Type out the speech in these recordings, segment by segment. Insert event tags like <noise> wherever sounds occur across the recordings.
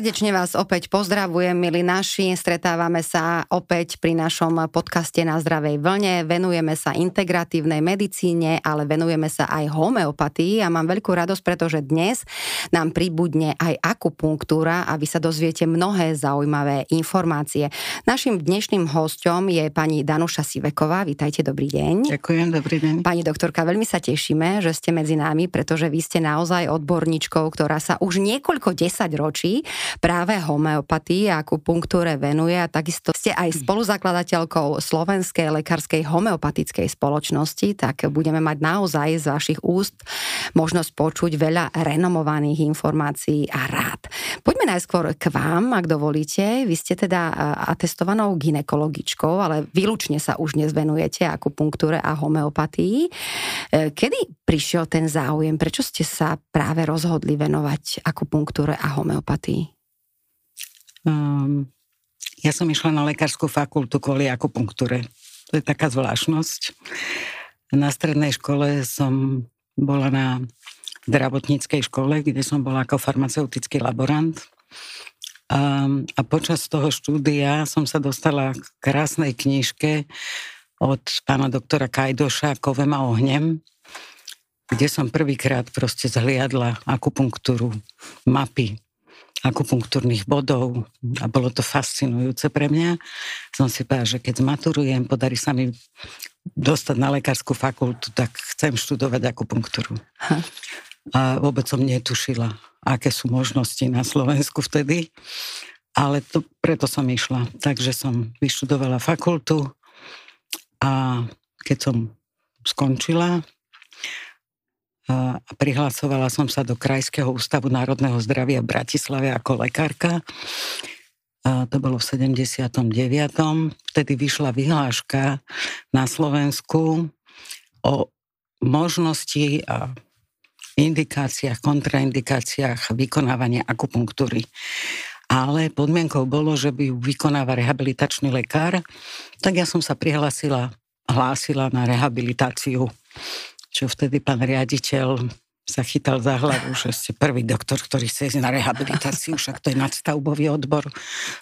Srdečne vás opäť pozdravujem, milí naši. Stretávame sa opäť pri našom podcaste Na zdravej vlne. Venujeme sa integratívnej medicíne, ale venujeme sa aj homeopatii a mám veľkú radosť, pretože dnes nám pribudne aj akupunktúra a vy sa dozviete mnohé zaujímavé informácie. Našim dnešným hostom je pani Danuša Siveková. Vítajte, dobrý deň. Ďakujem, dobrý deň. Pani doktorka, veľmi sa tešíme, že ste medzi nami, pretože vy ste naozaj odborníčkou, ktorá sa už niekoľko desať ročí práve homeopatii a akupunktúre venuje a takisto ste aj spoluzakladateľkou Slovenskej lekárskej homeopatickej spoločnosti, tak budeme mať naozaj z vašich úst možnosť počuť veľa renomovaných informácií a rád. Poďme najskôr k vám, ak dovolíte. Vy ste teda atestovanou ginekologičkou, ale výlučne sa už dnes venujete akupunktúre a homeopatii. E, kedy prišiel ten záujem? Prečo ste sa práve rozhodli venovať akupunktúre a homeopatii? Um, ja som išla na lekárskú fakultu kvôli akupunktúre. To je taká zvláštnosť. Na strednej škole som bola na zdravotníckej škole, kde som bola ako farmaceutický laborant. A, a počas toho štúdia som sa dostala k krásnej knižke od pána doktora Kajdoša Kovem ohnem, kde som prvýkrát proste zhliadla akupunktúru, mapy akupunktúrnych bodov a bolo to fascinujúce pre mňa. Som si povedala, že keď zmaturujem, podarí sa mi dostať na lekárskú fakultu, tak chcem študovať akupunktúru. Ha. A vôbec som netušila, aké sú možnosti na Slovensku vtedy, ale to, preto som išla. Takže som vyštudovala fakultu a keď som skončila, a prihlasovala som sa do Krajského ústavu národného zdravia v Bratislave ako lekárka. A to bolo v 79. Vtedy vyšla vyhláška na Slovensku o možnosti a indikáciách, kontraindikáciách vykonávania akupunktúry. Ale podmienkou bolo, že by ju vykonáva rehabilitačný lekár, tak ja som sa prihlásila, hlásila na rehabilitáciu čo vtedy pán riaditeľ sa chytal za hlavu, že ste prvý doktor, ktorý chce ísť na rehabilitáciu, však to je nadstavbový odbor.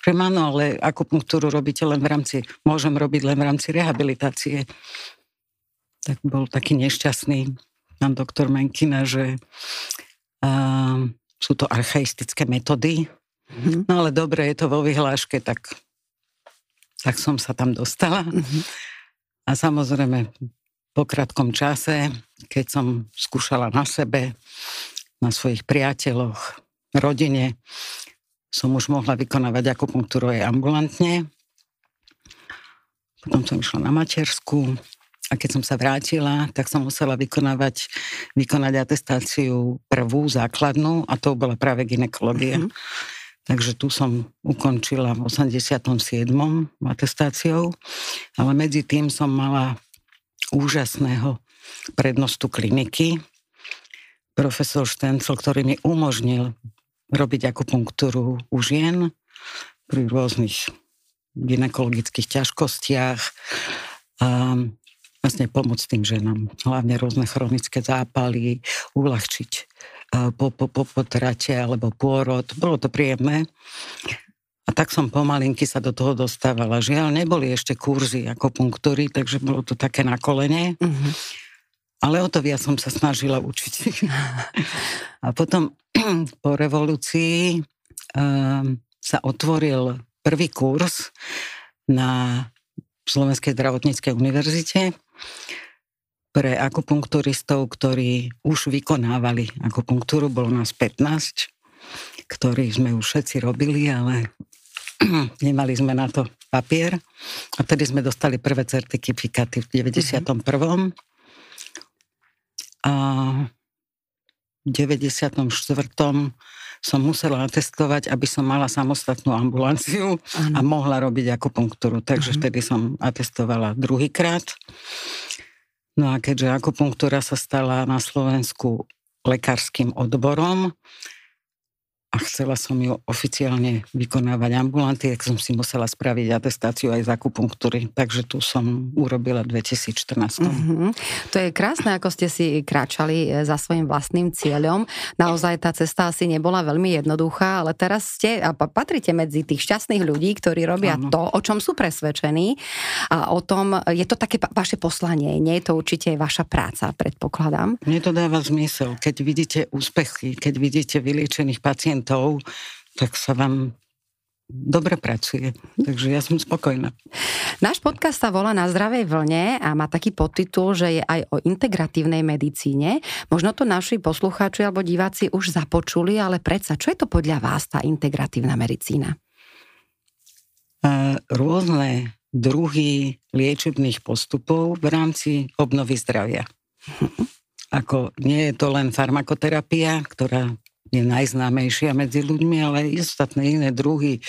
Že áno, ale akupunktúru robíte len v rámci, môžem robiť len v rámci rehabilitácie. Tak bol taký nešťastný pán doktor Menkina, že uh, sú to archaistické metódy. Mm-hmm. No ale dobre, je to vo vyhláške, tak, tak som sa tam dostala. Mm-hmm. A samozrejme, po krátkom čase, keď som skúšala na sebe, na svojich priateľoch, rodine, som už mohla vykonávať akupunktúru aj ambulantne. Potom som išla na matersku a keď som sa vrátila, tak som musela vykonávať, vykonať atestáciu prvú, základnú a to bola práve ginekológia. Mm-hmm. Takže tu som ukončila v 87. atestáciou, ale medzi tým som mala úžasného prednostu kliniky, profesor Štencel, ktorý mi umožnil robiť akupunktúru u žien pri rôznych ginekologických ťažkostiach a vlastne pomôcť tým ženám, hlavne rôzne chronické zápaly, uľahčiť po, po, po potrate alebo pôrod. Bolo to príjemné. A tak som pomalinky sa do toho dostávala. Žiaľ, neboli ešte kurzy ako punktúry, takže bolo to také na kolene. Uh-huh. Ale o to viac som sa snažila učiť. <laughs> a potom po revolúcii um, sa otvoril prvý kurz na Slovenskej zdravotníckej univerzite pre akupunkturistov, ktorí už vykonávali akupunktúru. Bolo nás 15, ktorí sme už všetci robili, ale <clears throat> Nemali sme na to papier a tedy sme dostali prvé certifikáty v 91. Mm-hmm. A v 94. som musela atestovať, aby som mala samostatnú ambulanciu ano. a mohla robiť akupunktúru. Takže uh-huh. vtedy som atestovala druhýkrát. No a keďže akupunktúra sa stala na Slovensku lekárským odborom, a chcela som ju oficiálne vykonávať ambulanty, tak som si musela spraviť atestáciu aj z akupunktúry, takže tu som urobila 2014. Mm-hmm. To je krásne, ako ste si kráčali e, za svojim vlastným cieľom. Naozaj tá cesta asi nebola veľmi jednoduchá, ale teraz ste a patrite medzi tých šťastných ľudí, ktorí robia Áno. to, o čom sú presvedčení a o tom, je to také vaše poslanie, nie je to určite vaša práca, predpokladám. Mne to dáva zmysel, keď vidíte úspechy, keď vidíte vyliečených pacientov, klientov, tak sa vám dobre pracuje. Takže ja som spokojná. Náš podcast sa volá Na zdravej vlne a má taký podtitul, že je aj o integratívnej medicíne. Možno to naši poslucháči alebo diváci už započuli, ale predsa, čo je to podľa vás tá integratívna medicína? Rôzne druhy liečebných postupov v rámci obnovy zdravia. Ako nie je to len farmakoterapia, ktorá je najznámejšia medzi ľuďmi, ale aj ostatné iné druhy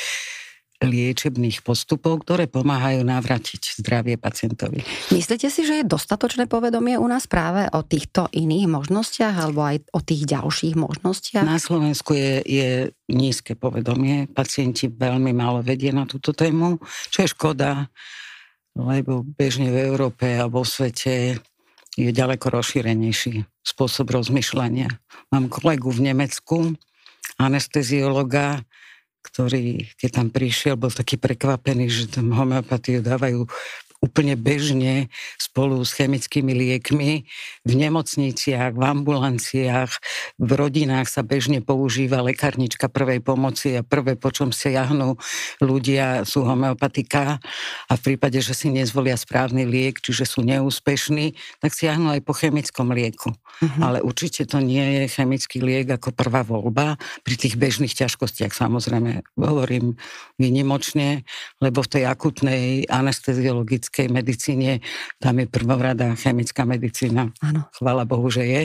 liečebných postupov, ktoré pomáhajú navratiť zdravie pacientovi. Myslíte si, že je dostatočné povedomie u nás práve o týchto iných možnostiach alebo aj o tých ďalších možnostiach? Na Slovensku je, je nízke povedomie. Pacienti veľmi málo vedie na túto tému, čo je škoda, lebo bežne v Európe a vo svete je ďaleko rozšírenejší spôsob rozmýšľania. Mám kolegu v Nemecku, anesteziologa, ktorý, keď tam prišiel, bol taký prekvapený, že tam homeopatiu dávajú úplne bežne spolu s chemickými liekmi v nemocniciach, v ambulanciách, v rodinách sa bežne používa lekárnička prvej pomoci a prvé, po čom sa jahnú ľudia, sú homeopatika a v prípade, že si nezvolia správny liek, čiže sú neúspešní, tak siahnu aj po chemickom lieku. Uh-huh. Ale určite to nie je chemický liek ako prvá voľba. Pri tých bežných ťažkostiach samozrejme hovorím vynimočne, lebo v tej akutnej anesteziologickej klasickej medicíne, tam je prvorada chemická medicína. Áno. Chvala Bohu, že je,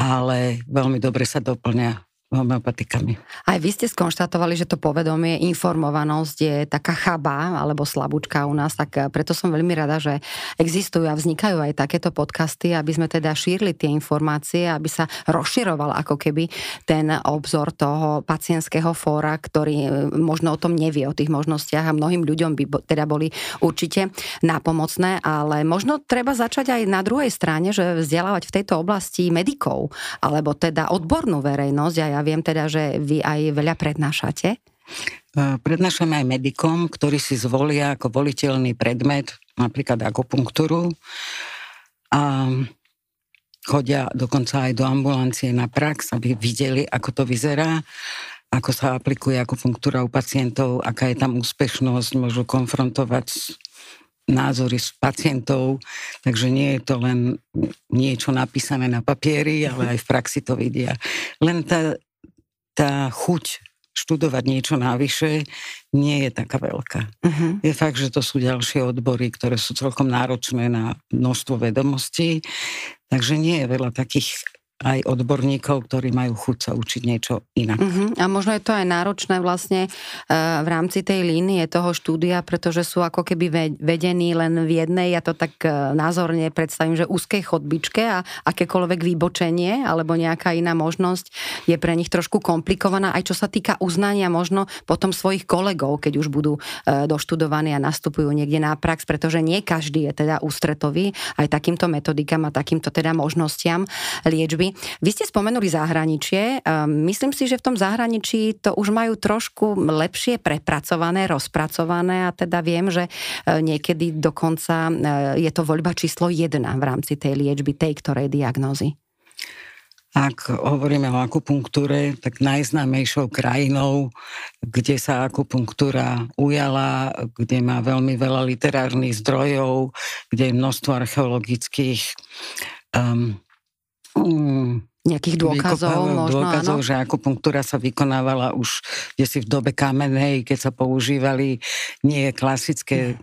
ale veľmi dobre sa doplňa homeopatikami. Aj vy ste skonštatovali, že to povedomie, informovanosť je taká chaba alebo slabúčka u nás, tak eh, preto som veľmi rada, že existujú a vznikajú aj takéto podcasty, aby sme teda šírili tie informácie, aby sa rozširoval ako keby ten obzor toho pacientského fóra, ktorý eh, možno o tom nevie, o tých možnostiach a mnohým ľuďom by teda boli určite napomocné, ale možno treba začať aj na druhej strane, že vzdelávať v tejto oblasti medikov, alebo teda odbornú verejnosť a ja viem teda, že vy aj veľa prednášate. Prednášame aj medikom, ktorí si zvolia ako voliteľný predmet, napríklad akupunktúru. A chodia dokonca aj do ambulancie na prax, aby videli, ako to vyzerá, ako sa aplikuje akupunktúra u pacientov, aká je tam úspešnosť, môžu konfrontovať názory s pacientov, takže nie je to len niečo napísané na papieri, ale aj v praxi to vidia. Len tá tá chuť študovať niečo navyše nie je taká veľká. Uh-huh. Je fakt, že to sú ďalšie odbory, ktoré sú celkom náročné na množstvo vedomostí, takže nie je veľa takých aj odborníkov, ktorí majú chuť sa učiť niečo inak. Uh-huh. A možno je to aj náročné vlastne uh, v rámci tej línie toho štúdia, pretože sú ako keby vedení len v jednej, ja to tak uh, názorne predstavím, že úzkej chodbičke a akékoľvek výbočenie alebo nejaká iná možnosť je pre nich trošku komplikovaná, aj čo sa týka uznania možno potom svojich kolegov, keď už budú uh, doštudovaní a nastupujú niekde na prax, pretože nie každý je teda ústretový aj takýmto metodikám a takýmto teda možnostiam liečby. Vy ste spomenuli zahraničie. Myslím si, že v tom zahraničí to už majú trošku lepšie prepracované, rozpracované a teda viem, že e, niekedy dokonca e, je to voľba číslo jedna v rámci tej liečby, tej ktorej diagnózy. Ak hovoríme o akupunktúre, tak najznámejšou krajinou, kde sa akupunktúra ujala, kde má veľmi veľa literárnych zdrojov, kde je množstvo archeologických um, Mm, nejakých dôkazov možno, dôkazov, áno? že akupunktúra sa vykonávala už si v dobe kamenej, keď sa používali nie klasické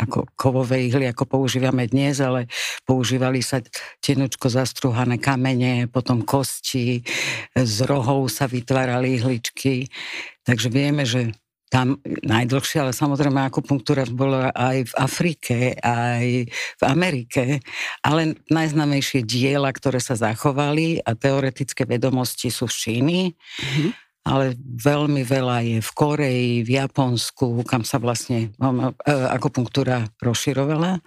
ako kovové ihly, ako používame dnes, ale používali sa tenučko zastruhané kamene, potom kosti, z rohov sa vytvárali ihličky. Takže vieme, že tam najdlhšie, ale samozrejme akupunktúra bola aj v Afrike, aj v Amerike, ale najznamejšie diela, ktoré sa zachovali a teoretické vedomosti sú z Číny. Mm-hmm. Ale veľmi veľa je v Koreji, v Japonsku, kam sa vlastne e, akupunktúra rozširovala.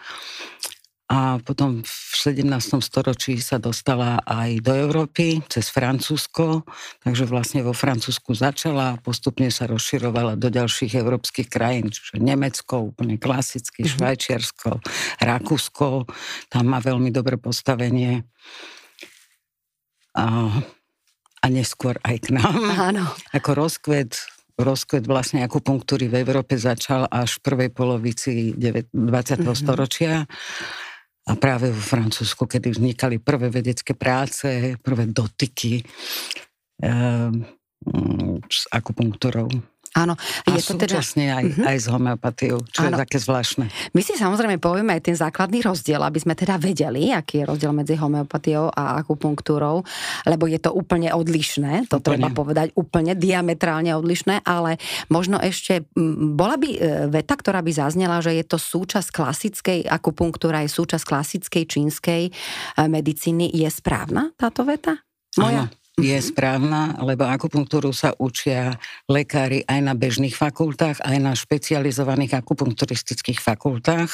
A potom v 17. storočí sa dostala aj do Európy cez Francúzsko, takže vlastne vo Francúzsku začala a postupne sa rozširovala do ďalších európskych krajín, čiže Nemecko, úplne klasicky, mm-hmm. Švajčiarsko, Rakúsko, tam má veľmi dobré postavenie. A, a neskôr aj k nám. Áno. Ako rozkvet rozkvet vlastne akupunktúry v Európe začal až v prvej polovici 20. Mm-hmm. storočia a práve vo Francúzsku, kedy vznikali prvé vedecké práce, prvé dotyky um, s akupunktúrou. Áno. Je a to teda... aj, uh-huh. aj s homeopatiou, čo Áno. je také zvláštne. My si samozrejme povieme aj ten základný rozdiel, aby sme teda vedeli, aký je rozdiel medzi homeopatiou a akupunktúrou, lebo je to úplne odlišné, to úplne. treba povedať, úplne diametrálne odlišné, ale možno ešte, bola by e, veta, ktorá by zaznela, že je to súčasť klasickej, akupunktúra je súčasť klasickej čínskej e, medicíny. Je správna táto veta? Moja? Áno je správna, lebo akupunktúru sa učia lekári aj na bežných fakultách, aj na špecializovaných akupunkturistických fakultách,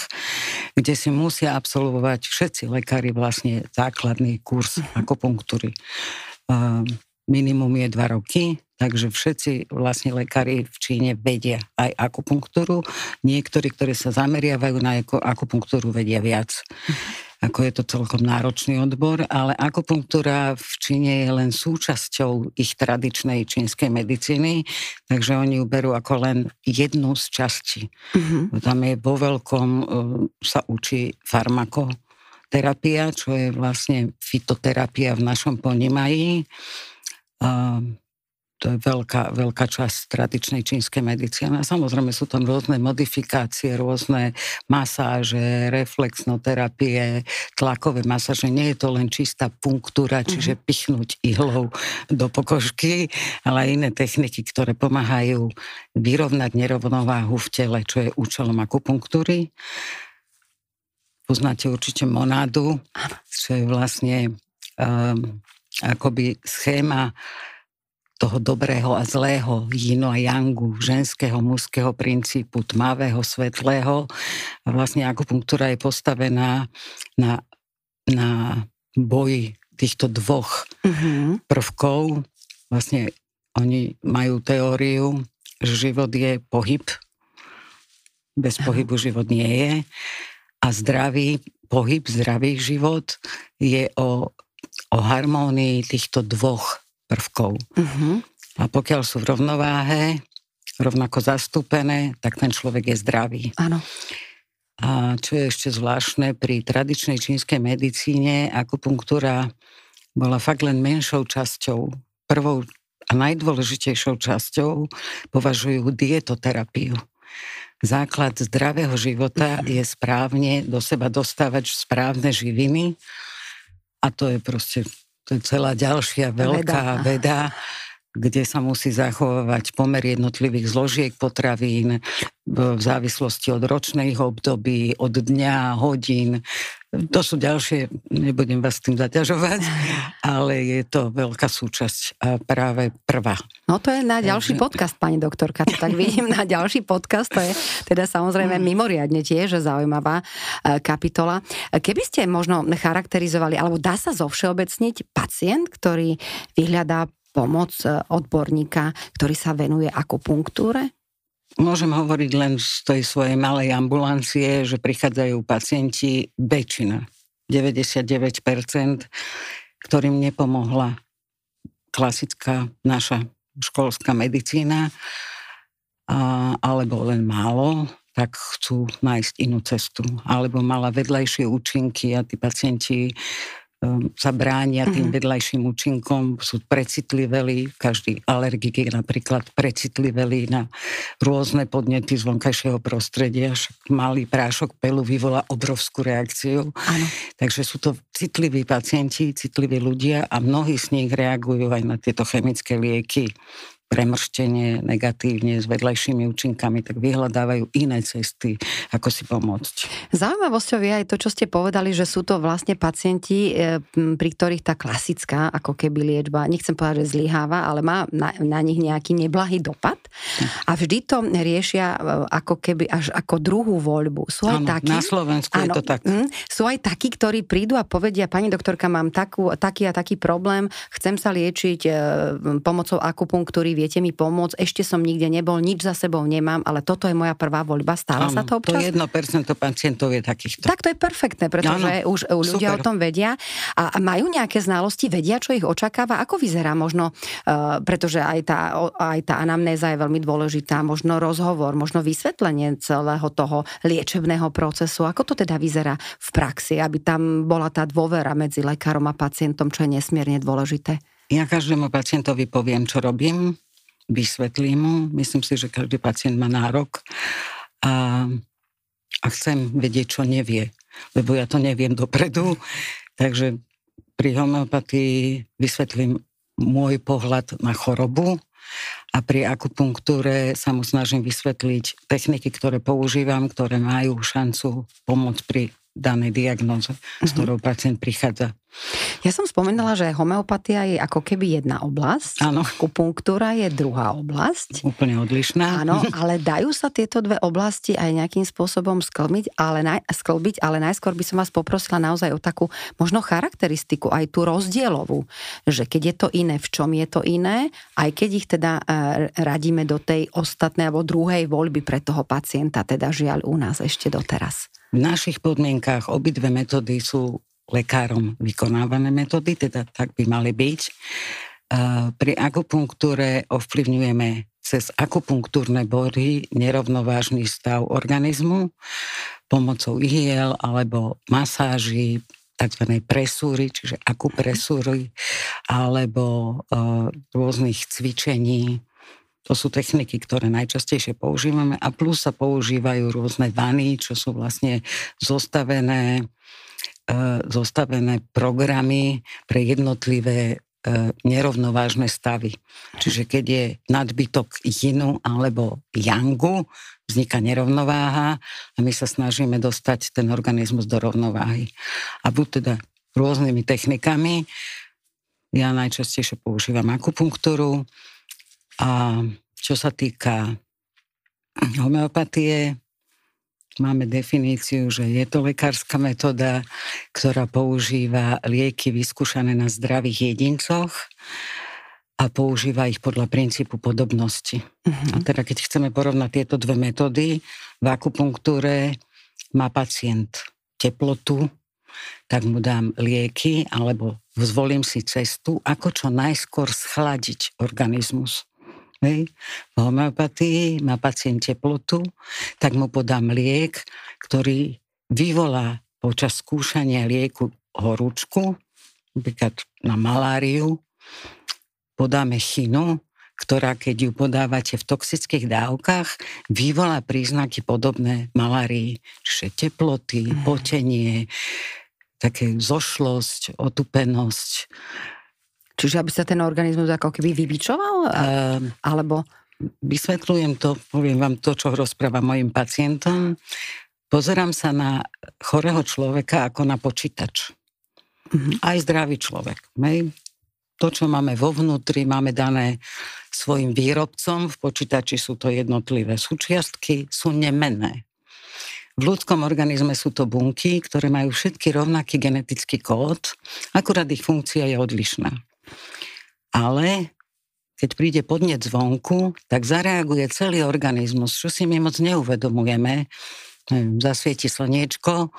kde si musia absolvovať všetci lekári vlastne základný kurz mhm. akupunktúry. Minimum je dva roky, takže všetci vlastne lekári v Číne vedia aj akupunktúru. Niektorí, ktorí sa zameriavajú na akupunktúru, vedia viac. Mhm ako je to celkom náročný odbor, ale akupunktúra v Číne je len súčasťou ich tradičnej čínskej medicíny, takže oni ju berú ako len jednu z častí. Mm-hmm. Tam je vo veľkom, e, sa učí farmakoterapia, čo je vlastne fitoterapia v našom ponímaní to je veľká, veľká časť tradičnej čínskej medicíny. A samozrejme sú tam rôzne modifikácie, rôzne masáže, reflexnoterapie, tlakové masáže. Nie je to len čistá punktúra, čiže mm-hmm. pichnúť ihlou do pokožky, ale aj iné techniky, ktoré pomáhajú vyrovnať nerovnováhu v tele, čo je účelom akupunktúry. Poznáte určite monádu, čo je vlastne um, akoby schéma toho dobrého a zlého, jino a yangu, ženského, mužského princípu, tmavého, svetlého. A vlastne akupunktúra je postavená na, na boji týchto dvoch mm-hmm. prvkov. Vlastne oni majú teóriu, že život je pohyb. Bez pohybu život nie je. A zdravý pohyb, zdravý život je o, o harmónii týchto dvoch prvkov. Uh-huh. A pokiaľ sú v rovnováhe, rovnako zastúpené, tak ten človek je zdravý. Áno. A čo je ešte zvláštne, pri tradičnej čínskej medicíne akupunktúra bola fakt len menšou časťou. Prvou a najdôležitejšou časťou považujú dietoterapiu. Základ zdravého života je správne do seba dostávať správne živiny a to je proste to je celá ďalšia veľká veda, veda kde sa musí zachovávať pomer jednotlivých zložiek potravín v závislosti od ročných období, od dňa, hodín, to sú ďalšie, nebudem vás tým zaťažovať, <laughs> ale je to veľká súčasť a práve prvá. No to je na ďalší podcast, pani doktorka, to tak vidím na ďalší podcast, to je teda samozrejme mm. mimoriadne tiež zaujímavá e, kapitola. Keby ste možno charakterizovali, alebo dá sa zovšeobecniť pacient, ktorý vyhľadá pomoc e, odborníka, ktorý sa venuje akupunktúre? Môžem hovoriť len z tej svojej malej ambulancie, že prichádzajú pacienti väčšina, 99%, ktorým nepomohla klasická naša školská medicína, a, alebo len málo, tak chcú nájsť inú cestu. Alebo mala vedľajšie účinky a tí pacienti sa bránia tým mm-hmm. vedľajším účinkom, sú precitliveli, každý alergik je napríklad precitliveli na rôzne podnety z vonkajšieho prostredia, však malý prášok pelu vyvolá obrovskú reakciu. Ano. Takže sú to citliví pacienti, citliví ľudia a mnohí z nich reagujú aj na tieto chemické lieky premrštenie negatívne s vedľajšími účinkami, tak vyhľadávajú iné cesty, ako si pomôcť. Zaujímavosťou je aj to, čo ste povedali, že sú to vlastne pacienti, e, pri ktorých tá klasická ako keby liečba, nechcem povedať, že zlyháva, ale má na, na nich nejaký neblahý dopad a vždy to riešia e, ako keby až ako druhú voľbu. Sú aj Áno, takí, na Slovensku je áno, to tak. Mm, sú aj takí, ktorí prídu a povedia, pani doktorka, mám takú, taký a taký problém, chcem sa liečiť e, pomocou akupunktúry, viete mi pomôcť, ešte som nikde nebol, nič za sebou nemám, ale toto je moja prvá voľba. Stáva sa to občas? To 1% pacientov je takýchto. Tak to je perfektné, pretože Áno, už ľudia super. o tom vedia a majú nejaké znalosti, vedia, čo ich očakáva, ako vyzerá možno, uh, pretože aj tá, aj tá anamnéza je veľmi dôležitá, možno rozhovor, možno vysvetlenie celého toho liečebného procesu, ako to teda vyzerá v praxi, aby tam bola tá dôvera medzi lekárom a pacientom, čo je nesmierne dôležité. Ja každému pacientovi poviem, čo robím, vysvetlím mu. Myslím si, že každý pacient má nárok a, a chcem vedieť, čo nevie, lebo ja to neviem dopredu. Takže pri homeopatii vysvetlím môj pohľad na chorobu a pri akupunktúre sa mu snažím vysvetliť techniky, ktoré používam, ktoré majú šancu pomôcť pri danej diagnoze, s ktorou pacient prichádza. Ja som spomenula, že homeopatia je ako keby jedna oblasť, Áno. akupunktúra je druhá oblasť. Úplne odlišná. Áno, ale dajú sa tieto dve oblasti aj nejakým spôsobom sklbiť, ale, naj, sklbiť, ale najskôr by som vás poprosila naozaj o takú možno charakteristiku, aj tú rozdielovú, že keď je to iné, v čom je to iné, aj keď ich teda eh, radíme do tej ostatnej alebo druhej voľby pre toho pacienta, teda žiaľ u nás ešte doteraz. V našich podmienkách obidve metódy sú lekárom vykonávané metódy, teda tak by mali byť. Pri akupunktúre ovplyvňujeme cez akupunktúrne body nerovnovážny stav organizmu pomocou ihiel alebo masáži, tzv. presúry, čiže akupresúry, alebo uh, rôznych cvičení, to sú techniky, ktoré najčastejšie používame a plus sa používajú rôzne vany, čo sú vlastne zostavené, e, zostavené programy pre jednotlivé e, nerovnovážne stavy. Čiže keď je nadbytok jinu alebo yangu, vzniká nerovnováha a my sa snažíme dostať ten organizmus do rovnováhy. A buď teda rôznymi technikami, ja najčastejšie používam akupunktúru, a čo sa týka homeopatie, máme definíciu, že je to lekárska metóda, ktorá používa lieky vyskúšané na zdravých jedincoch a používa ich podľa princípu podobnosti. Mhm. A teda keď chceme porovnať tieto dve metódy, v akupunktúre má pacient teplotu, tak mu dám lieky alebo zvolím si cestu, ako čo najskôr schladiť organizmus. Hej. V homeopatii má pacient teplotu, tak mu podám liek, ktorý vyvolá počas skúšania lieku horúčku, napríklad na maláriu, podáme chinu, ktorá keď ju podávate v toxických dávkach, vyvolá príznaky podobné malárii, čiže teploty, potenie, také zošlosť, otupenosť. Čiže aby sa ten organizmus ako keby vybičoval? Ehm, Alebo Vysvetľujem to, poviem vám to, čo rozprávam mojim pacientom. Pozerám sa na chorého človeka ako na počítač. Mhm. Aj zdravý človek. Hej. To, čo máme vo vnútri, máme dané svojim výrobcom. V počítači sú to jednotlivé súčiastky, sú nemenné. V ľudskom organizme sú to bunky, ktoré majú všetky rovnaký genetický kód, akurát ich funkcia je odlišná. Ale keď príde podnet zvonku, tak zareaguje celý organizmus, čo si my moc neuvedomujeme. Neviem, Zasvieti slniečko,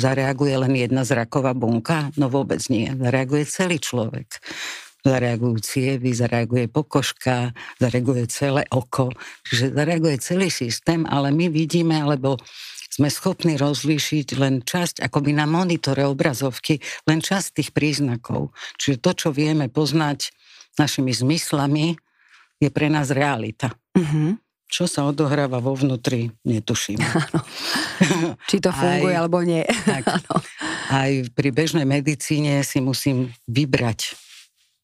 zareaguje len jedna zraková bunka? No vôbec nie. Zareaguje celý človek. Zareagujú cievy, zareaguje pokožka, zareaguje celé oko. Čiže zareaguje celý systém, ale my vidíme, alebo sme schopní rozlíšiť len časť, akoby na monitore obrazovky, len časť tých príznakov. Čiže to, čo vieme poznať našimi zmyslami, je pre nás realita. Mhm. Čo sa odohráva vo vnútri, netuším. <laughs> <laughs> či to funguje Aj- alebo nie. Tak. <laughs> Aj pri bežnej medicíne si musím vybrať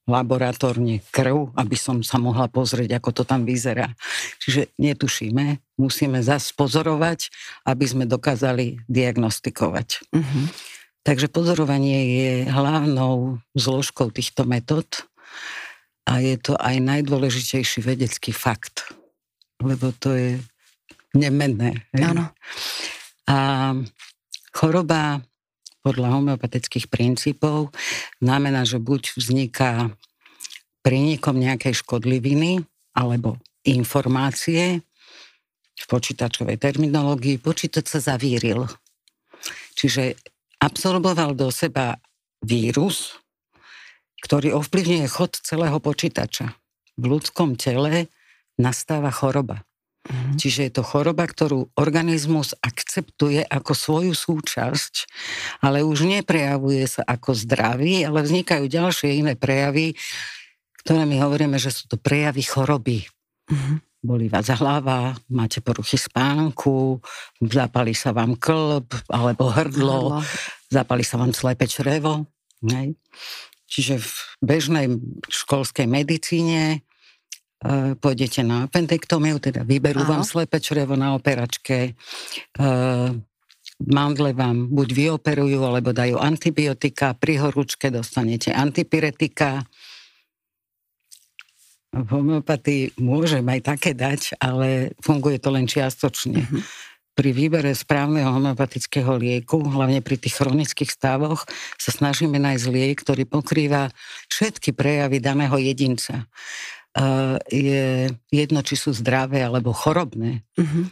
laboratórne krv, aby som sa mohla pozrieť, ako to tam vyzerá. Čiže netušíme, musíme zase pozorovať, aby sme dokázali diagnostikovať. Uh-huh. Takže pozorovanie je hlavnou zložkou týchto metód a je to aj najdôležitejší vedecký fakt, lebo to je nemenné. Áno. A choroba podľa homeopatických princípov znamená, že buď vzniká prínikom nejakej škodliviny alebo informácie v počítačovej terminológii, počítač sa zavíril. Čiže absorboval do seba vírus, ktorý ovplyvňuje chod celého počítača. V ľudskom tele nastáva choroba. Mm-hmm. Čiže je to choroba, ktorú organizmus akceptuje ako svoju súčasť, ale už neprejavuje sa ako zdravý, ale vznikajú ďalšie iné prejavy, ktoré my hovoríme, že sú to prejavy choroby. Mm-hmm. Bolí vás hlava, máte poruchy spánku, zapali sa vám klb alebo hrdlo, hrdlo. zapali sa vám slepe črevo. Nej? Čiže v bežnej školskej medicíne pôjdete na appendektomiu, teda vyberú Aha. vám slepe črevo na operačke, e, mandle vám buď vyoperujú, alebo dajú antibiotika, pri horúčke dostanete antipiretika. V homeopatii môžem aj také dať, ale funguje to len čiastočne. Uh-huh. Pri výbere správneho homeopatického lieku, hlavne pri tých chronických stavoch, sa snažíme nájsť liek, ktorý pokrýva všetky prejavy daného jedinca je jedno, či sú zdravé alebo chorobné. Uh-huh.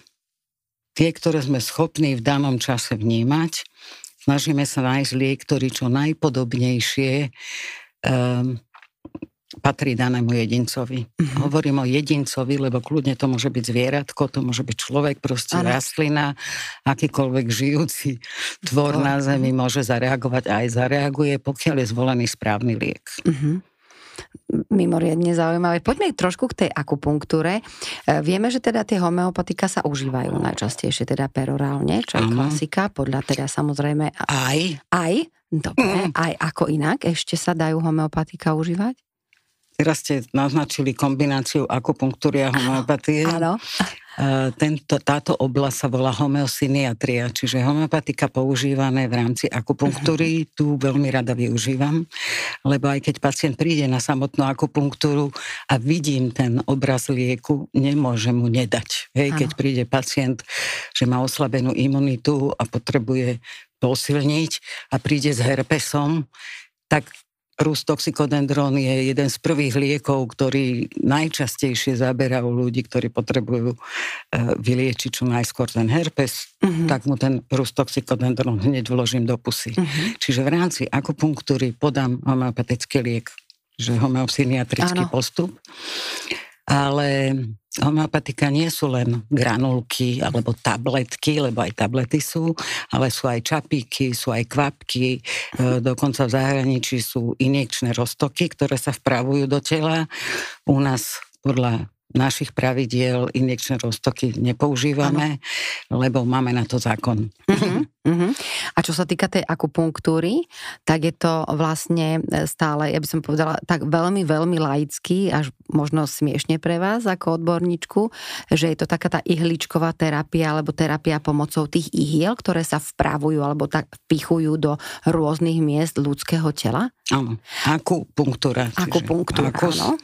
Tie, ktoré sme schopní v danom čase vnímať, snažíme sa nájsť liek, ktorý čo najpodobnejšie um, patrí danému jedincovi. Uh-huh. Hovorím o jedincovi, lebo kľudne to môže byť zvieratko, to môže byť človek, proste ano. rastlina, akýkoľvek žijúci tvor na Zemi môže zareagovať a aj zareaguje, pokiaľ je zvolený správny liek. Uh-huh mimoriadne zaujímavé. Poďme trošku k tej akupunktúre. E, vieme, že teda tie homeopatika sa užívajú najčastejšie teda perorálne, čo je klasika, podľa teda samozrejme... Aj. Aj? Dobre, mm. aj ako inak ešte sa dajú homeopatika užívať? Teraz ste naznačili kombináciu akupunktúry a homeopatie. Áno. Tento, táto oblasť sa volá homeosyniatria, čiže homeopatika používané v rámci akupunktúry, <laughs> tu veľmi rada využívam, lebo aj keď pacient príde na samotnú akupunktúru a vidím ten obraz lieku, nemôžem mu nedať. Hej, keď príde pacient, že má oslabenú imunitu a potrebuje posilniť a príde s herpesom, tak Rustoxicodendron je jeden z prvých liekov, ktorý najčastejšie zaberajú ľudí, ktorí potrebujú e, vyliečiť čo najskôr ten herpes, uh-huh. tak mu ten rustoxicodendron hneď vložím do pusy. Uh-huh. Čiže v rámci akupunktúry podám homeopatický liek, že homeopsyniatrický postup ale homeopatika nie sú len granulky alebo tabletky, lebo aj tablety sú, ale sú aj čapíky, sú aj kvapky, e, dokonca v zahraničí sú injekčné roztoky, ktoré sa vpravujú do tela. U nás podľa našich pravidiel injekčné roztoky nepoužívame, ano. lebo máme na to zákon. Uh-huh, uh-huh. A čo sa týka tej akupunktúry, tak je to vlastne stále, ja by som povedala, tak veľmi, veľmi laický, až možno smiešne pre vás ako odborníčku, že je to taká tá ihličková terapia alebo terapia pomocou tých ihiel, ktoré sa vpravujú alebo tak pichujú do rôznych miest ľudského tela? Áno, akupunktúra. Akupunktúra, áno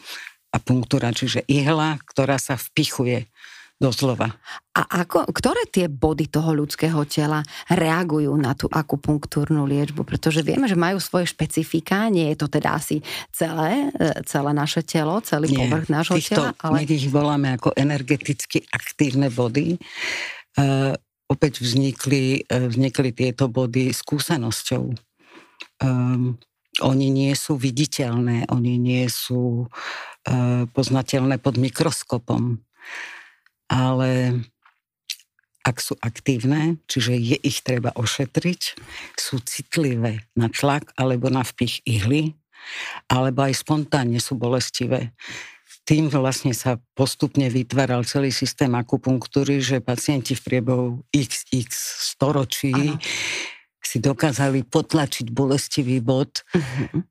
a punktúra, čiže ihla, ktorá sa vpichuje doslova. A ako, ktoré tie body toho ľudského tela reagujú na tú akupunktúrnu liečbu? Pretože vieme, že majú svoje špecifika, nie je to teda asi celé, e, celé naše telo, celý nie, povrch nášho týchto, tela. Ale... My ich voláme ako energeticky aktívne body. Uh, opäť vznikli, uh, vznikli tieto body skúsenosťou. Um, oni nie sú viditeľné, oni nie sú E, poznateľné pod mikroskopom. Ale ak sú aktívne, čiže je ich treba ošetriť, sú citlivé na tlak alebo na vpich ihly, alebo aj spontánne sú bolestivé. Tým vlastne sa postupne vytváral celý systém akupunktúry, že pacienti v priebehu XX storočí ano. si dokázali potlačiť bolestivý bod uh-huh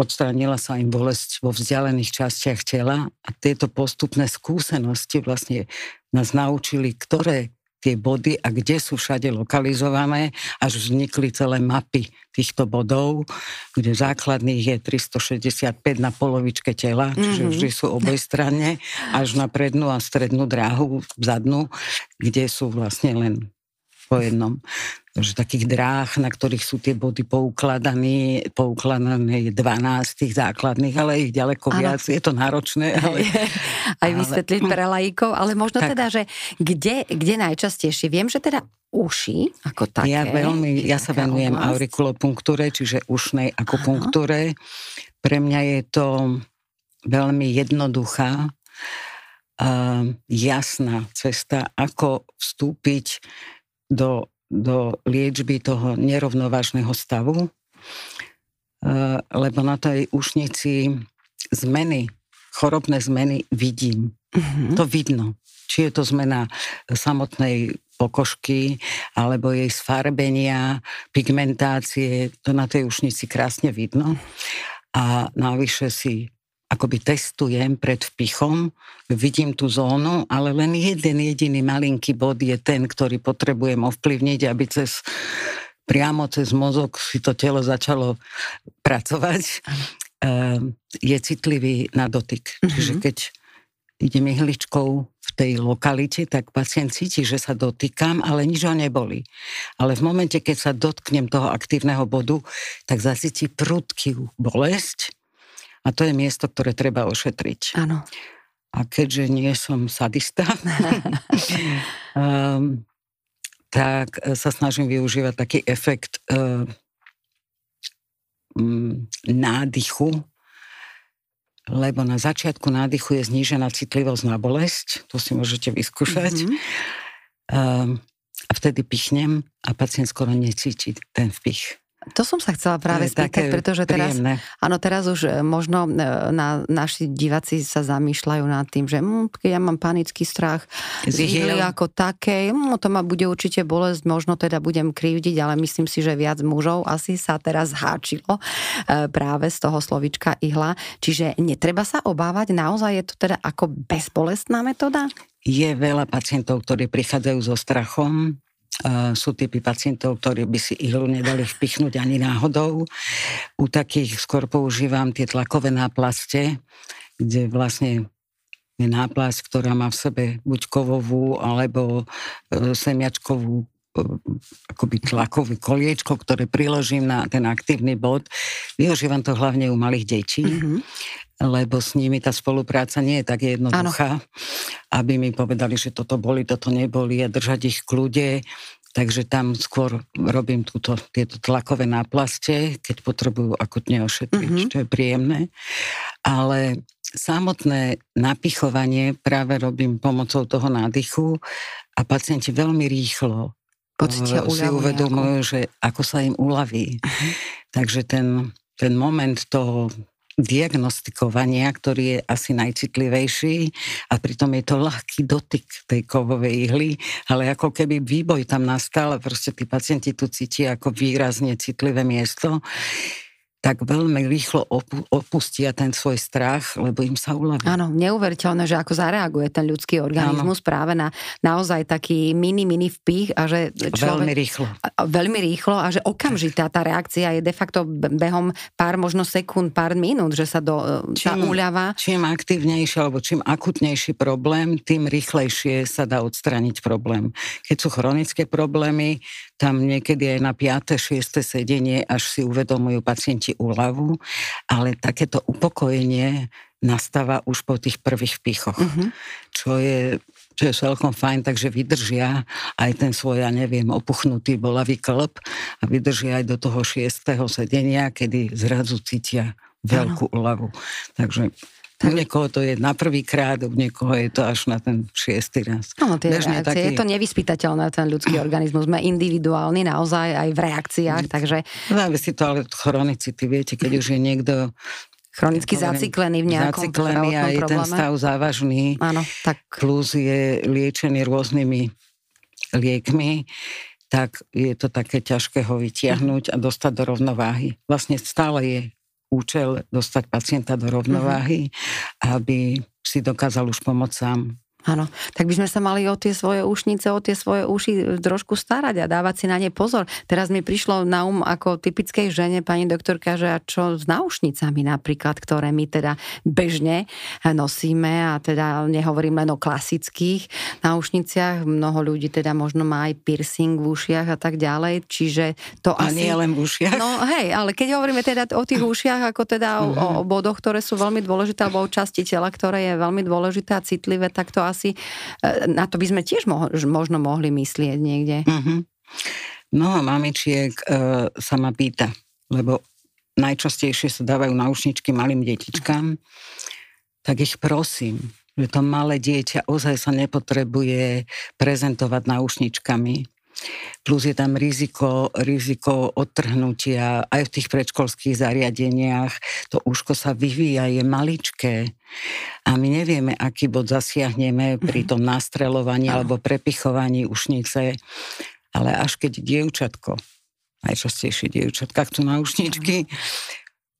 odstránila sa im bolesť vo vzdialených častiach tela a tieto postupné skúsenosti vlastne nás naučili, ktoré tie body a kde sú všade lokalizované, až vznikli celé mapy týchto bodov, kde základných je 365 na polovičke tela, mm-hmm. čiže vždy sú obojstranne, až na prednú a strednú dráhu, zadnú, kde sú vlastne len po jednom že takých dráh, na ktorých sú tie body poukladané, poukladané 12 tých základných, ale ich ďaleko ano. viac, je to náročné. <laughs> Ale, Aj vysvetliť pre laikov, ale možno tak. teda, že kde, kde najčastejšie? Viem, že teda uši ako také. Ja, veľmi, ja sa venujem oblasť. aurikulopunktúre, čiže ušnej akupunktúre. Pre mňa je to veľmi jednoduchá, jasná cesta, ako vstúpiť do do liečby toho nerovnovážneho stavu, eh, lebo na tej ušnici zmeny, chorobné zmeny vidím. Mm-hmm. To vidno. Či je to zmena samotnej pokožky, alebo jej sfarbenia, pigmentácie, to na tej ušnici krásne vidno. A navyše si akoby testujem pred vpichom, vidím tú zónu, ale len jeden jediný malinký bod je ten, ktorý potrebujem ovplyvniť, aby cez priamo cez mozog si to telo začalo pracovať. Uh, je citlivý na dotyk. Mm-hmm. Čiže keď idem ihličkou v tej lokalite, tak pacient cíti, že sa dotýkam, ale nič ho neboli. Ale v momente, keď sa dotknem toho aktívneho bodu, tak zacíti prudký bolesť a to je miesto, ktoré treba ošetriť. Áno. A keďže nie som sadista, um, <laughs> tak sa snažím využívať taký efekt um, nádychu, lebo na začiatku nádychu je znížená citlivosť na bolesť, to si môžete vyskúšať. Mm-hmm. Um, a vtedy pichnem a pacient skoro necíti ten vpich. To som sa chcela práve spýtať, pretože teraz, áno, teraz už e, možno e, na, naši diváci sa zamýšľajú nad tým, že hm, ja mám panický strach z ihly ako také, hm, to ma bude určite bolesť, možno teda budem krivdiť, ale myslím si, že viac mužov asi sa teraz háčilo e, práve z toho slovička ihla. Čiže netreba sa obávať, naozaj je to teda ako bezbolestná metóda? Je veľa pacientov, ktorí prichádzajú so strachom, sú typy pacientov, ktorí by si ihlu nedali vpichnúť ani náhodou. U takých skôr používam tie tlakové náplaste, kde vlastne je náplasť, ktorá má v sebe buď kovovú alebo e, semiačkovú e, akoby tlakový koliečko, ktoré priložím na ten aktívny bod. Využívam to hlavne u malých detí, mm-hmm. Lebo s nimi tá spolupráca nie je tak jednoduchá, ano. aby mi povedali, že toto boli, toto neboli a držať ich kľude Takže tam skôr robím túto, tieto tlakové náplaste, keď potrebujú akutne ošetriť, mm-hmm. čo je príjemné. Ale samotné napichovanie práve robím pomocou toho nádychu a pacienti veľmi rýchlo Pocítia si uvedomujú, že ako sa im uľaví. Uh-huh. Takže ten, ten moment toho diagnostikovania, ktorý je asi najcitlivejší a pritom je to ľahký dotyk tej kovovej ihly, ale ako keby výboj tam nastal a proste tí pacienti tu cítia ako výrazne citlivé miesto tak veľmi rýchlo opustia ten svoj strach, lebo im sa uľaví. Áno, neuveriteľné, že ako zareaguje ten ľudský organizmus Áno. práve na naozaj taký mini, mini vpich a že človek... Veľmi rýchlo. Veľmi rýchlo a že okamžitá tá reakcia je de facto behom pár možno sekúnd, pár minút, že sa do, e, čím, tá úľava... Čím aktívnejší alebo čím akutnejší problém, tým rýchlejšie sa dá odstraniť problém. Keď sú chronické problémy, tam niekedy aj na 5. 6. sedenie až si uvedomujú pacienti úľavu, ale takéto upokojenie nastáva už po tých prvých pichoch, mm-hmm. čo je čo je celkom fajn, takže vydržia aj ten svoj, ja neviem, opuchnutý bolavý klb a vydržia aj do toho šiestého sedenia, kedy zrazu cítia veľkú úľavu. Takže u niekoho to je na prvý krát, u niekoho je to až na ten šiestý raz. Áno, tie reakcie, taký... je to nevyspytateľné, ten ľudský <clears throat> organizmus. Sme individuálni naozaj aj v reakciách, takže... Závisí to ale od chronicity, viete, keď už je niekto chronicky zaciklený v nejakom zaciklený a je ten stav závažný, Áno, tak... plus je liečený rôznymi liekmi, tak je to také ťažké ho vytiahnuť a dostať do rovnováhy. Vlastne stále je účel dostať pacienta do rovnováhy, uh-huh. aby si dokázal už pomôcť sám. Áno, tak by sme sa mali o tie svoje ušnice, o tie svoje uši trošku starať a dávať si na ne pozor. Teraz mi prišlo na um ako typickej žene, pani doktorka, že a čo s náušnicami napríklad, ktoré my teda bežne nosíme a teda nehovorím len o klasických náušniciach. Mnoho ľudí teda možno má aj piercing v ušiach a tak ďalej, čiže to a asi... nie len v ušiach. No hej, ale keď hovoríme teda o tých ušiach, ako teda o, o mhm. bodoch, ktoré sú veľmi dôležité, alebo o časti tela, ktoré je veľmi dôležité a citlivé, tak to asi, e, na to by sme tiež mo- možno mohli myslieť niekde. Uh-huh. Mnoho mamičiek uh, sa ma pýta, lebo najčastejšie sa dávajú naušničky malým detičkám, tak ich prosím, že to malé dieťa ozaj sa nepotrebuje prezentovať náušničkami. Plus je tam riziko, riziko odtrhnutia aj v tých predškolských zariadeniach. To úško sa vyvíja, je maličké. A my nevieme, aký bod zasiahneme pri mhm. tom nastrelovaní alebo prepichovaní ušnice. Ale až keď dievčatko, najčastejšie dievčatka chcú ušničky,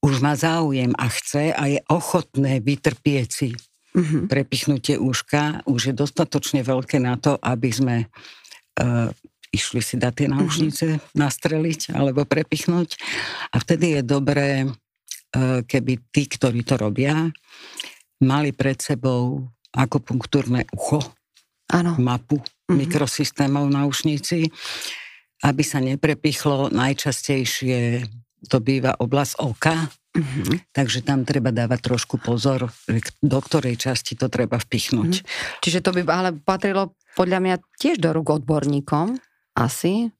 už má záujem a chce a je ochotné vytrpieť si uh-huh. prepichnutie úška, už je dostatočne veľké na to, aby sme uh, išli si dať tie mhm. náušnice, mm-hmm. nastreliť alebo prepichnúť. A vtedy je dobré, e, keby tí, ktorí to robia, mali pred sebou akupunktúrne ucho, ano. mapu mm-hmm. mikrosystémov náušnici, aby sa neprepichlo. Najčastejšie to býva oblasť oka, Mm-hmm. Takže tam treba dávať trošku pozor, do ktorej časti to treba vpichnúť. Mm-hmm. Čiže to by ale patrilo podľa mňa tiež do rúk odborníkom? Asi.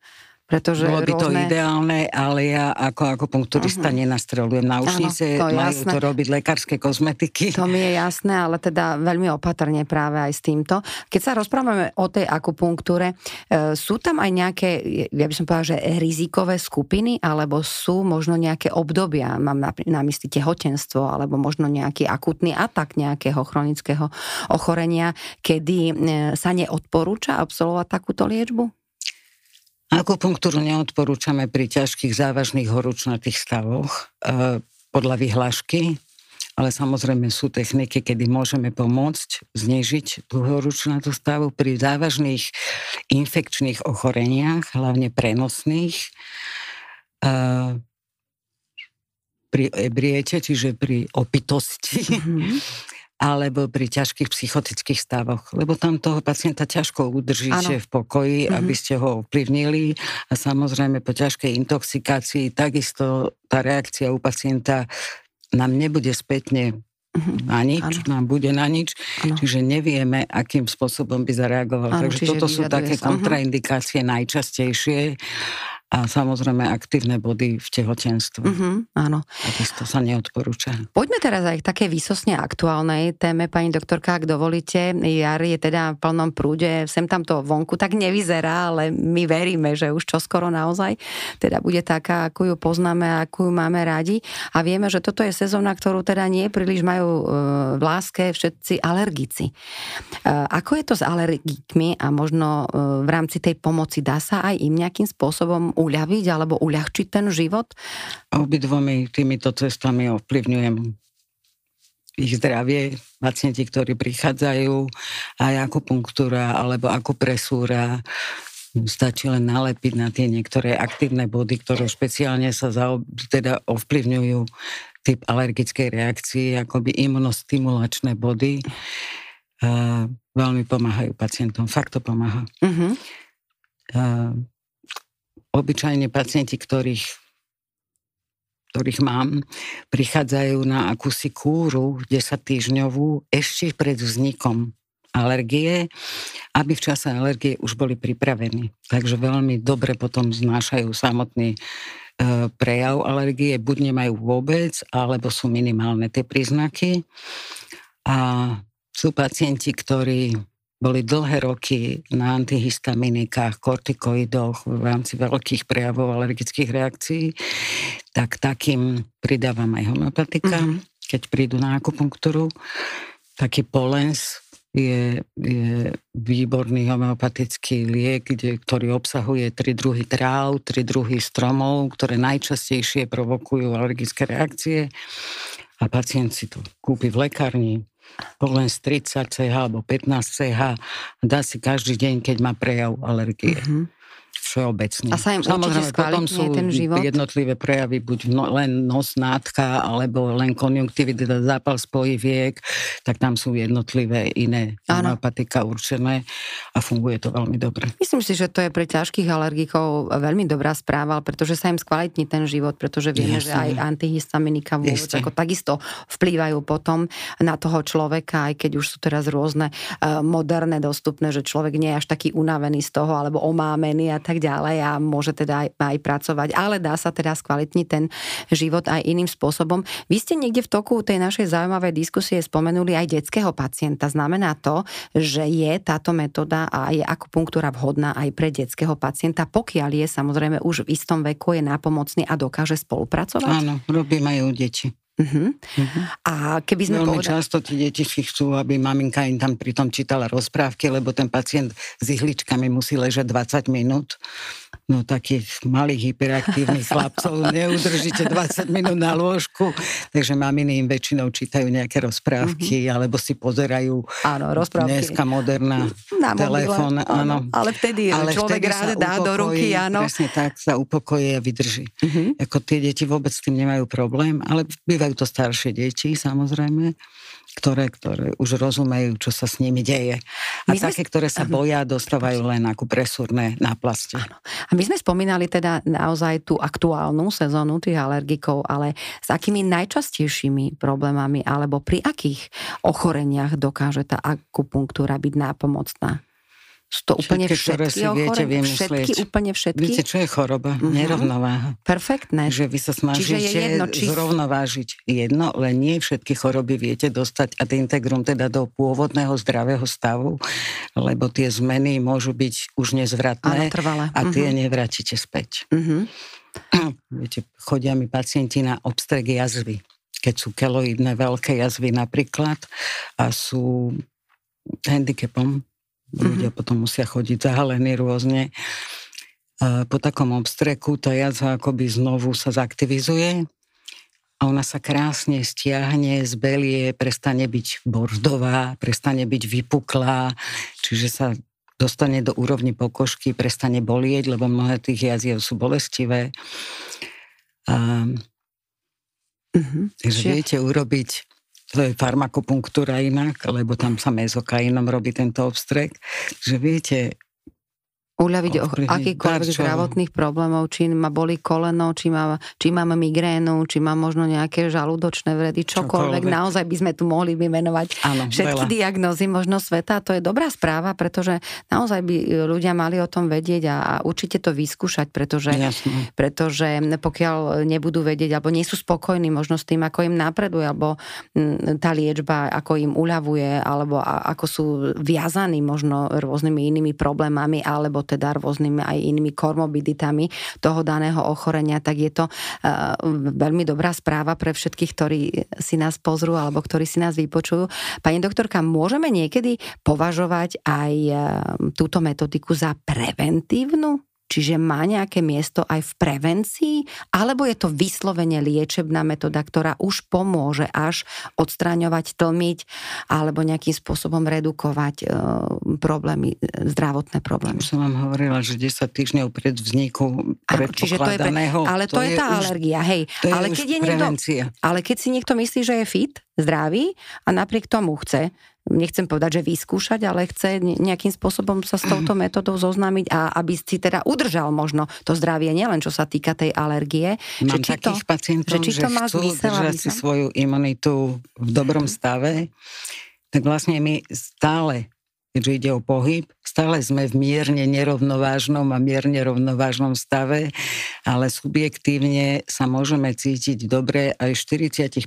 Pretože Bolo by rôzne... to ideálne, ale ja ako ako punkturista uh-huh. nenastrelujem náušnice, to majú jasné. to robiť lekárske kozmetiky. To mi je jasné, ale teda veľmi opatrne práve aj s týmto. Keď sa rozprávame o tej akupunktúre, e, sú tam aj nejaké, ja by som povedala, že rizikové skupiny, alebo sú možno nejaké obdobia, mám na, na mysli tehotenstvo, alebo možno nejaký akutný atak nejakého chronického ochorenia, kedy e, sa neodporúča absolvovať takúto liečbu? Akupunktúru neodporúčame pri ťažkých závažných horúčnatých stavoch e, podľa vyhlášky, ale samozrejme sú techniky, kedy môžeme pomôcť znižiť tú horúčnatú stavu pri závažných infekčných ochoreniach, hlavne prenosných, e, pri ebriete, čiže pri opitosti. Mm-hmm <laughs> alebo pri ťažkých psychotických stavoch, lebo tam toho pacienta ťažko udržíte ano. v pokoji, mm-hmm. aby ste ho ovplyvnili a samozrejme po ťažkej intoxikácii takisto tá reakcia u pacienta nám nebude spätne mm-hmm. na nič, ano. nám bude na nič, ano. čiže nevieme, akým spôsobom by zareagoval. Ano, Takže toto sú také kontraindikácie najčastejšie a samozrejme aktívne body v tehotenstve. Mm-hmm, áno. Takisto sa neodporúča. Poďme teraz aj k takej výsosne aktuálnej téme, pani doktorka, ak dovolíte. Jar je teda v plnom prúde, sem tam to vonku tak nevyzerá, ale my veríme, že už čoskoro naozaj teda bude taká, ako ju poznáme a ako ju máme radi. A vieme, že toto je sezóna, ktorú teda nie príliš majú e, v láske všetci alergici. E, ako je to s alergikmi a možno e, v rámci tej pomoci dá sa aj im nejakým spôsobom uľaviť alebo uľahčiť ten život? Obidvomi týmito cestami ovplyvňujem ich zdravie, pacienti, ktorí prichádzajú, aj akupunktúra alebo akupresúra, stačí len nalepiť na tie niektoré aktívne body, ktoré špeciálne sa zaob, teda ovplyvňujú typ alergickej reakcie, akoby imunostimulačné body. Uh, veľmi pomáhajú pacientom, fakt to pomáha. Uh-huh. Uh, obyčajne pacienti, ktorých, ktorých mám, prichádzajú na akúsi kúru 10 týždňovú ešte pred vznikom alergie, aby v čase alergie už boli pripravení. Takže veľmi dobre potom znášajú samotný e, prejav alergie, buď nemajú vôbec, alebo sú minimálne tie príznaky. A sú pacienti, ktorí boli dlhé roky na antihistaminikách, kortikoidoch v rámci veľkých prejavov alergických reakcií, tak takým pridávam aj homeopatika, mm-hmm. keď prídu na akupunktúru. Taký polens je, je výborný homeopatický liek, kde, ktorý obsahuje tri druhy tráv, tri druhy stromov, ktoré najčastejšie provokujú alergické reakcie a pacient si to kúpi v lekárni, len z 30 CH alebo 15 CH dá si každý deň, keď má prejav alergie. Mm-hmm všeobecne. A sa im Samozrejme, potom sú ten život? jednotlivé prejavy, buď no, len nos, nátka, alebo len konjunktivita, zápal spojiviek, tak tam sú jednotlivé iné homeopatika určené a funguje to veľmi dobre. Myslím si, že to je pre ťažkých alergikov veľmi dobrá správa, pretože sa im skvalitní ten život, pretože vieme, Jasne. že aj antihistaminika vôbec ako takisto vplývajú potom na toho človeka, aj keď už sú teraz rôzne uh, moderné dostupné, že človek nie je až taký unavený z toho, alebo omámený a tak ďalej a môže teda aj, aj pracovať, ale dá sa teda skvalitniť ten život aj iným spôsobom. Vy ste niekde v toku tej našej zaujímavej diskusie spomenuli aj detského pacienta. Znamená to, že je táto metóda a je akupunktúra vhodná aj pre detského pacienta, pokiaľ je samozrejme už v istom veku, je nápomocný a dokáže spolupracovať? Áno, robím aj u deti. Uh-huh. Uh-huh. A keby sme Veľmi povedali... často tí deti si chcú, aby maminka im tam pritom čítala rozprávky, lebo ten pacient s ihličkami musí ležať 20 minút. No takých malých hyperaktívnych <laughs> chlapcov neudržíte 20 minút na lôžku, takže maminy im väčšinou čítajú nejaké rozprávky, uh-huh. alebo si pozerajú áno, rozprávky. dneska moderná na telefón. Áno. Ale vtedy ale človek vtedy rád dá upokojí, do ruky, áno. Presne tak, sa upokojí a vydrží. Uh-huh. Ako tie deti vôbec s tým nemajú problém, ale bývajú to staršie deti, samozrejme ktoré, ktoré už rozumejú, čo sa s nimi deje. A my také, sme... ktoré sa boja, dostávajú len ako presúrne náplasti. Áno. A my sme spomínali teda naozaj tú aktuálnu sezónu tých alergikov, ale s akými najčastejšími problémami alebo pri akých ochoreniach dokáže tá akupunktúra byť nápomocná? Sú to úplne všetky, všetky si viete Všetky, úplne všetky? Viete, čo je choroba? Uh-huh. Nerovnováha. Perfektné. Že vy sa snažíte je jedno, či... zrovnovážiť jedno, len nie všetky choroby viete dostať ad integrum teda do pôvodného zdravého stavu, lebo tie zmeny môžu byť už nezvratné Áno, a tie uh-huh. nevrátite späť. Uh-huh. <clears throat> Viete, chodia mi pacienti na obstrek jazvy keď sú keloidné veľké jazvy napríklad a sú handicapom Ľudia mm-hmm. potom musia chodiť zahalení rôzne. Po takom obstreku tá jazva akoby znovu sa zaktivizuje a ona sa krásne stiahne, zbelie, prestane byť bordová, prestane byť vypuklá, čiže sa dostane do úrovni pokožky, prestane bolieť, lebo mnohé tých jaziev sú bolestivé. A, mm-hmm. Takže viete urobiť to je farmakopunktúra inak, lebo tam sa mezokainom robí tento obstrek, že viete, uľaviť o akýkoľvek zdravotných problémov, či ma boli koleno, či, má, či mám migrénu, či mám možno nejaké žalúdočné vredy, čokoľvek. čokoľvek. Naozaj by sme tu mohli vymenovať Áno, všetky veľa. diagnózy možno sveta. To je dobrá správa, pretože naozaj by ľudia mali o tom vedieť a, a určite to vyskúšať, pretože, pretože pokiaľ nebudú vedieť alebo nie sú spokojní možno s tým, ako im napreduje, alebo tá liečba, ako im uľavuje, alebo ako sú viazaní možno rôznymi inými problémami, alebo teda rôznymi aj inými komorbiditami toho daného ochorenia, tak je to uh, veľmi dobrá správa pre všetkých, ktorí si nás pozrú alebo ktorí si nás vypočujú. Pani doktorka, môžeme niekedy považovať aj uh, túto metodiku za preventívnu? Čiže má nejaké miesto aj v prevencii, alebo je to vyslovene liečebná metóda, ktorá už pomôže až odstraňovať, tlmiť alebo nejakým spôsobom redukovať e, problémy, zdravotné problémy. Už som vám hovorila, že 10 týždňov pred vzniku predpokladaného... Ale to, to je, je tá už, alergia, hej. To je ale keď je niekto, ale keď si niekto myslí, že je fit, zdravý a napriek tomu chce nechcem povedať, že vyskúšať, ale chce nejakým spôsobom sa s touto metodou zoznámiť a aby si teda udržal možno to zdravie, nielen čo sa týka tej alergie. Mám že či takých to, pacientov, že, či to že má chcú zmysel, držať si svoju imunitu v dobrom stave, tak vlastne my stále keďže ide o pohyb. Stále sme v mierne nerovnovážnom a mierne rovnovážnom stave, ale subjektívne sa môžeme cítiť dobre aj v 40%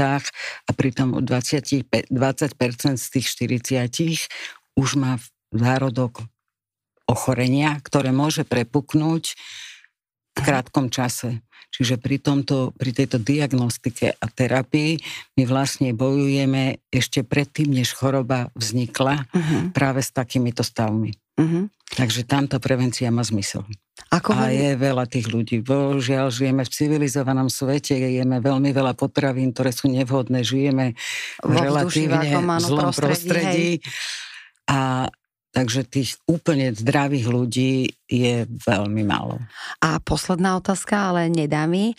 a pritom 20, 20% z tých 40 už má zárodok ochorenia, ktoré môže prepuknúť v krátkom čase. Čiže pri, tomto, pri tejto diagnostike a terapii my vlastne bojujeme ešte predtým, než choroba vznikla uh-huh. práve s takýmito stavmi. Uh-huh. Takže tamto prevencia má zmysel. Ako a je veľa tých ľudí. Bohužiaľ, žijeme v civilizovanom svete, jeme veľmi veľa potravín, ktoré sú nevhodné, žijeme v relatívne zlom prostredí. prostredí a Takže tých úplne zdravých ľudí je veľmi málo. A posledná otázka, ale nedá mi.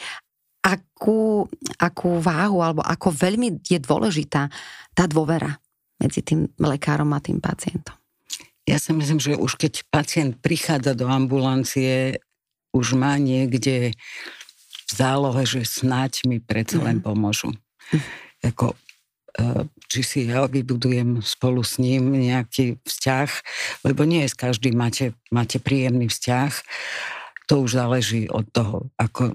Akú, akú váhu alebo ako veľmi je dôležitá tá dôvera medzi tým lekárom a tým pacientom? Ja si myslím, že už keď pacient prichádza do ambulancie, už má niekde v zálohe, že snáď mi predsa len mhm. pomôžu. Mm. Ako či si ja vybudujem spolu s ním nejaký vzťah, lebo nie s každým máte, máte príjemný vzťah. To už záleží od toho, ako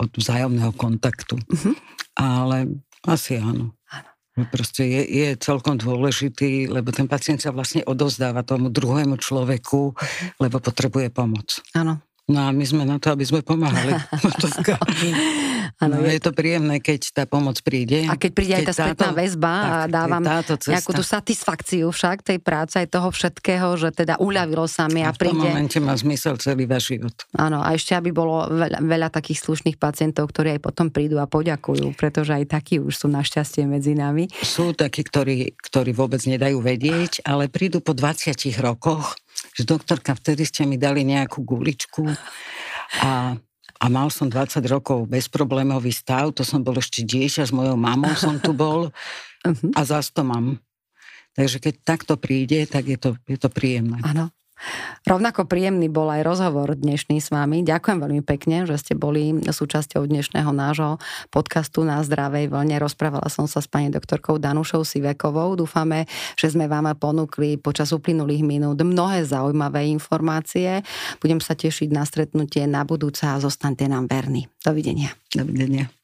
od vzájomného kontaktu. Uh-huh. Ale asi áno. áno. No proste je, je celkom dôležitý, lebo ten pacient sa vlastne odozdáva tomu druhému človeku, mhm. lebo potrebuje pomoc. Áno. No a my sme na to, aby sme pomáhali. <laughs> Áno, no, je... je to príjemné, keď tá pomoc príde. A keď príde keď aj tá spätná táto, väzba tak, a dávam nejakú tú satisfakciu však tej práce aj toho všetkého, že teda uľavilo sa mi a, a v príde... v momente má zmysel celý váš život. Áno, a ešte aby bolo veľa, veľa takých slušných pacientov, ktorí aj potom prídu a poďakujú, pretože aj takí už sú našťastie medzi nami. Sú takí, ktorí, ktorí vôbec nedajú vedieť, ale prídu po 20 rokoch, že doktorka, vtedy ste mi dali nejakú guličku a a mal som 20 rokov bezproblémový stav, to som bol ešte dieťa s mojou mamou som tu bol <laughs> mhm. a zás to mám. Takže keď takto príde, tak je to, je to príjemné. Áno. Rovnako príjemný bol aj rozhovor dnešný s vami. Ďakujem veľmi pekne, že ste boli súčasťou dnešného nášho podcastu na zdravej vlne. Rozprávala som sa s pani doktorkou Danušou Sivekovou. Dúfame, že sme vám ponúkli počas uplynulých minút mnohé zaujímavé informácie. Budem sa tešiť na stretnutie na budúce a zostaňte nám verní. Dovidenia. Dovidenia.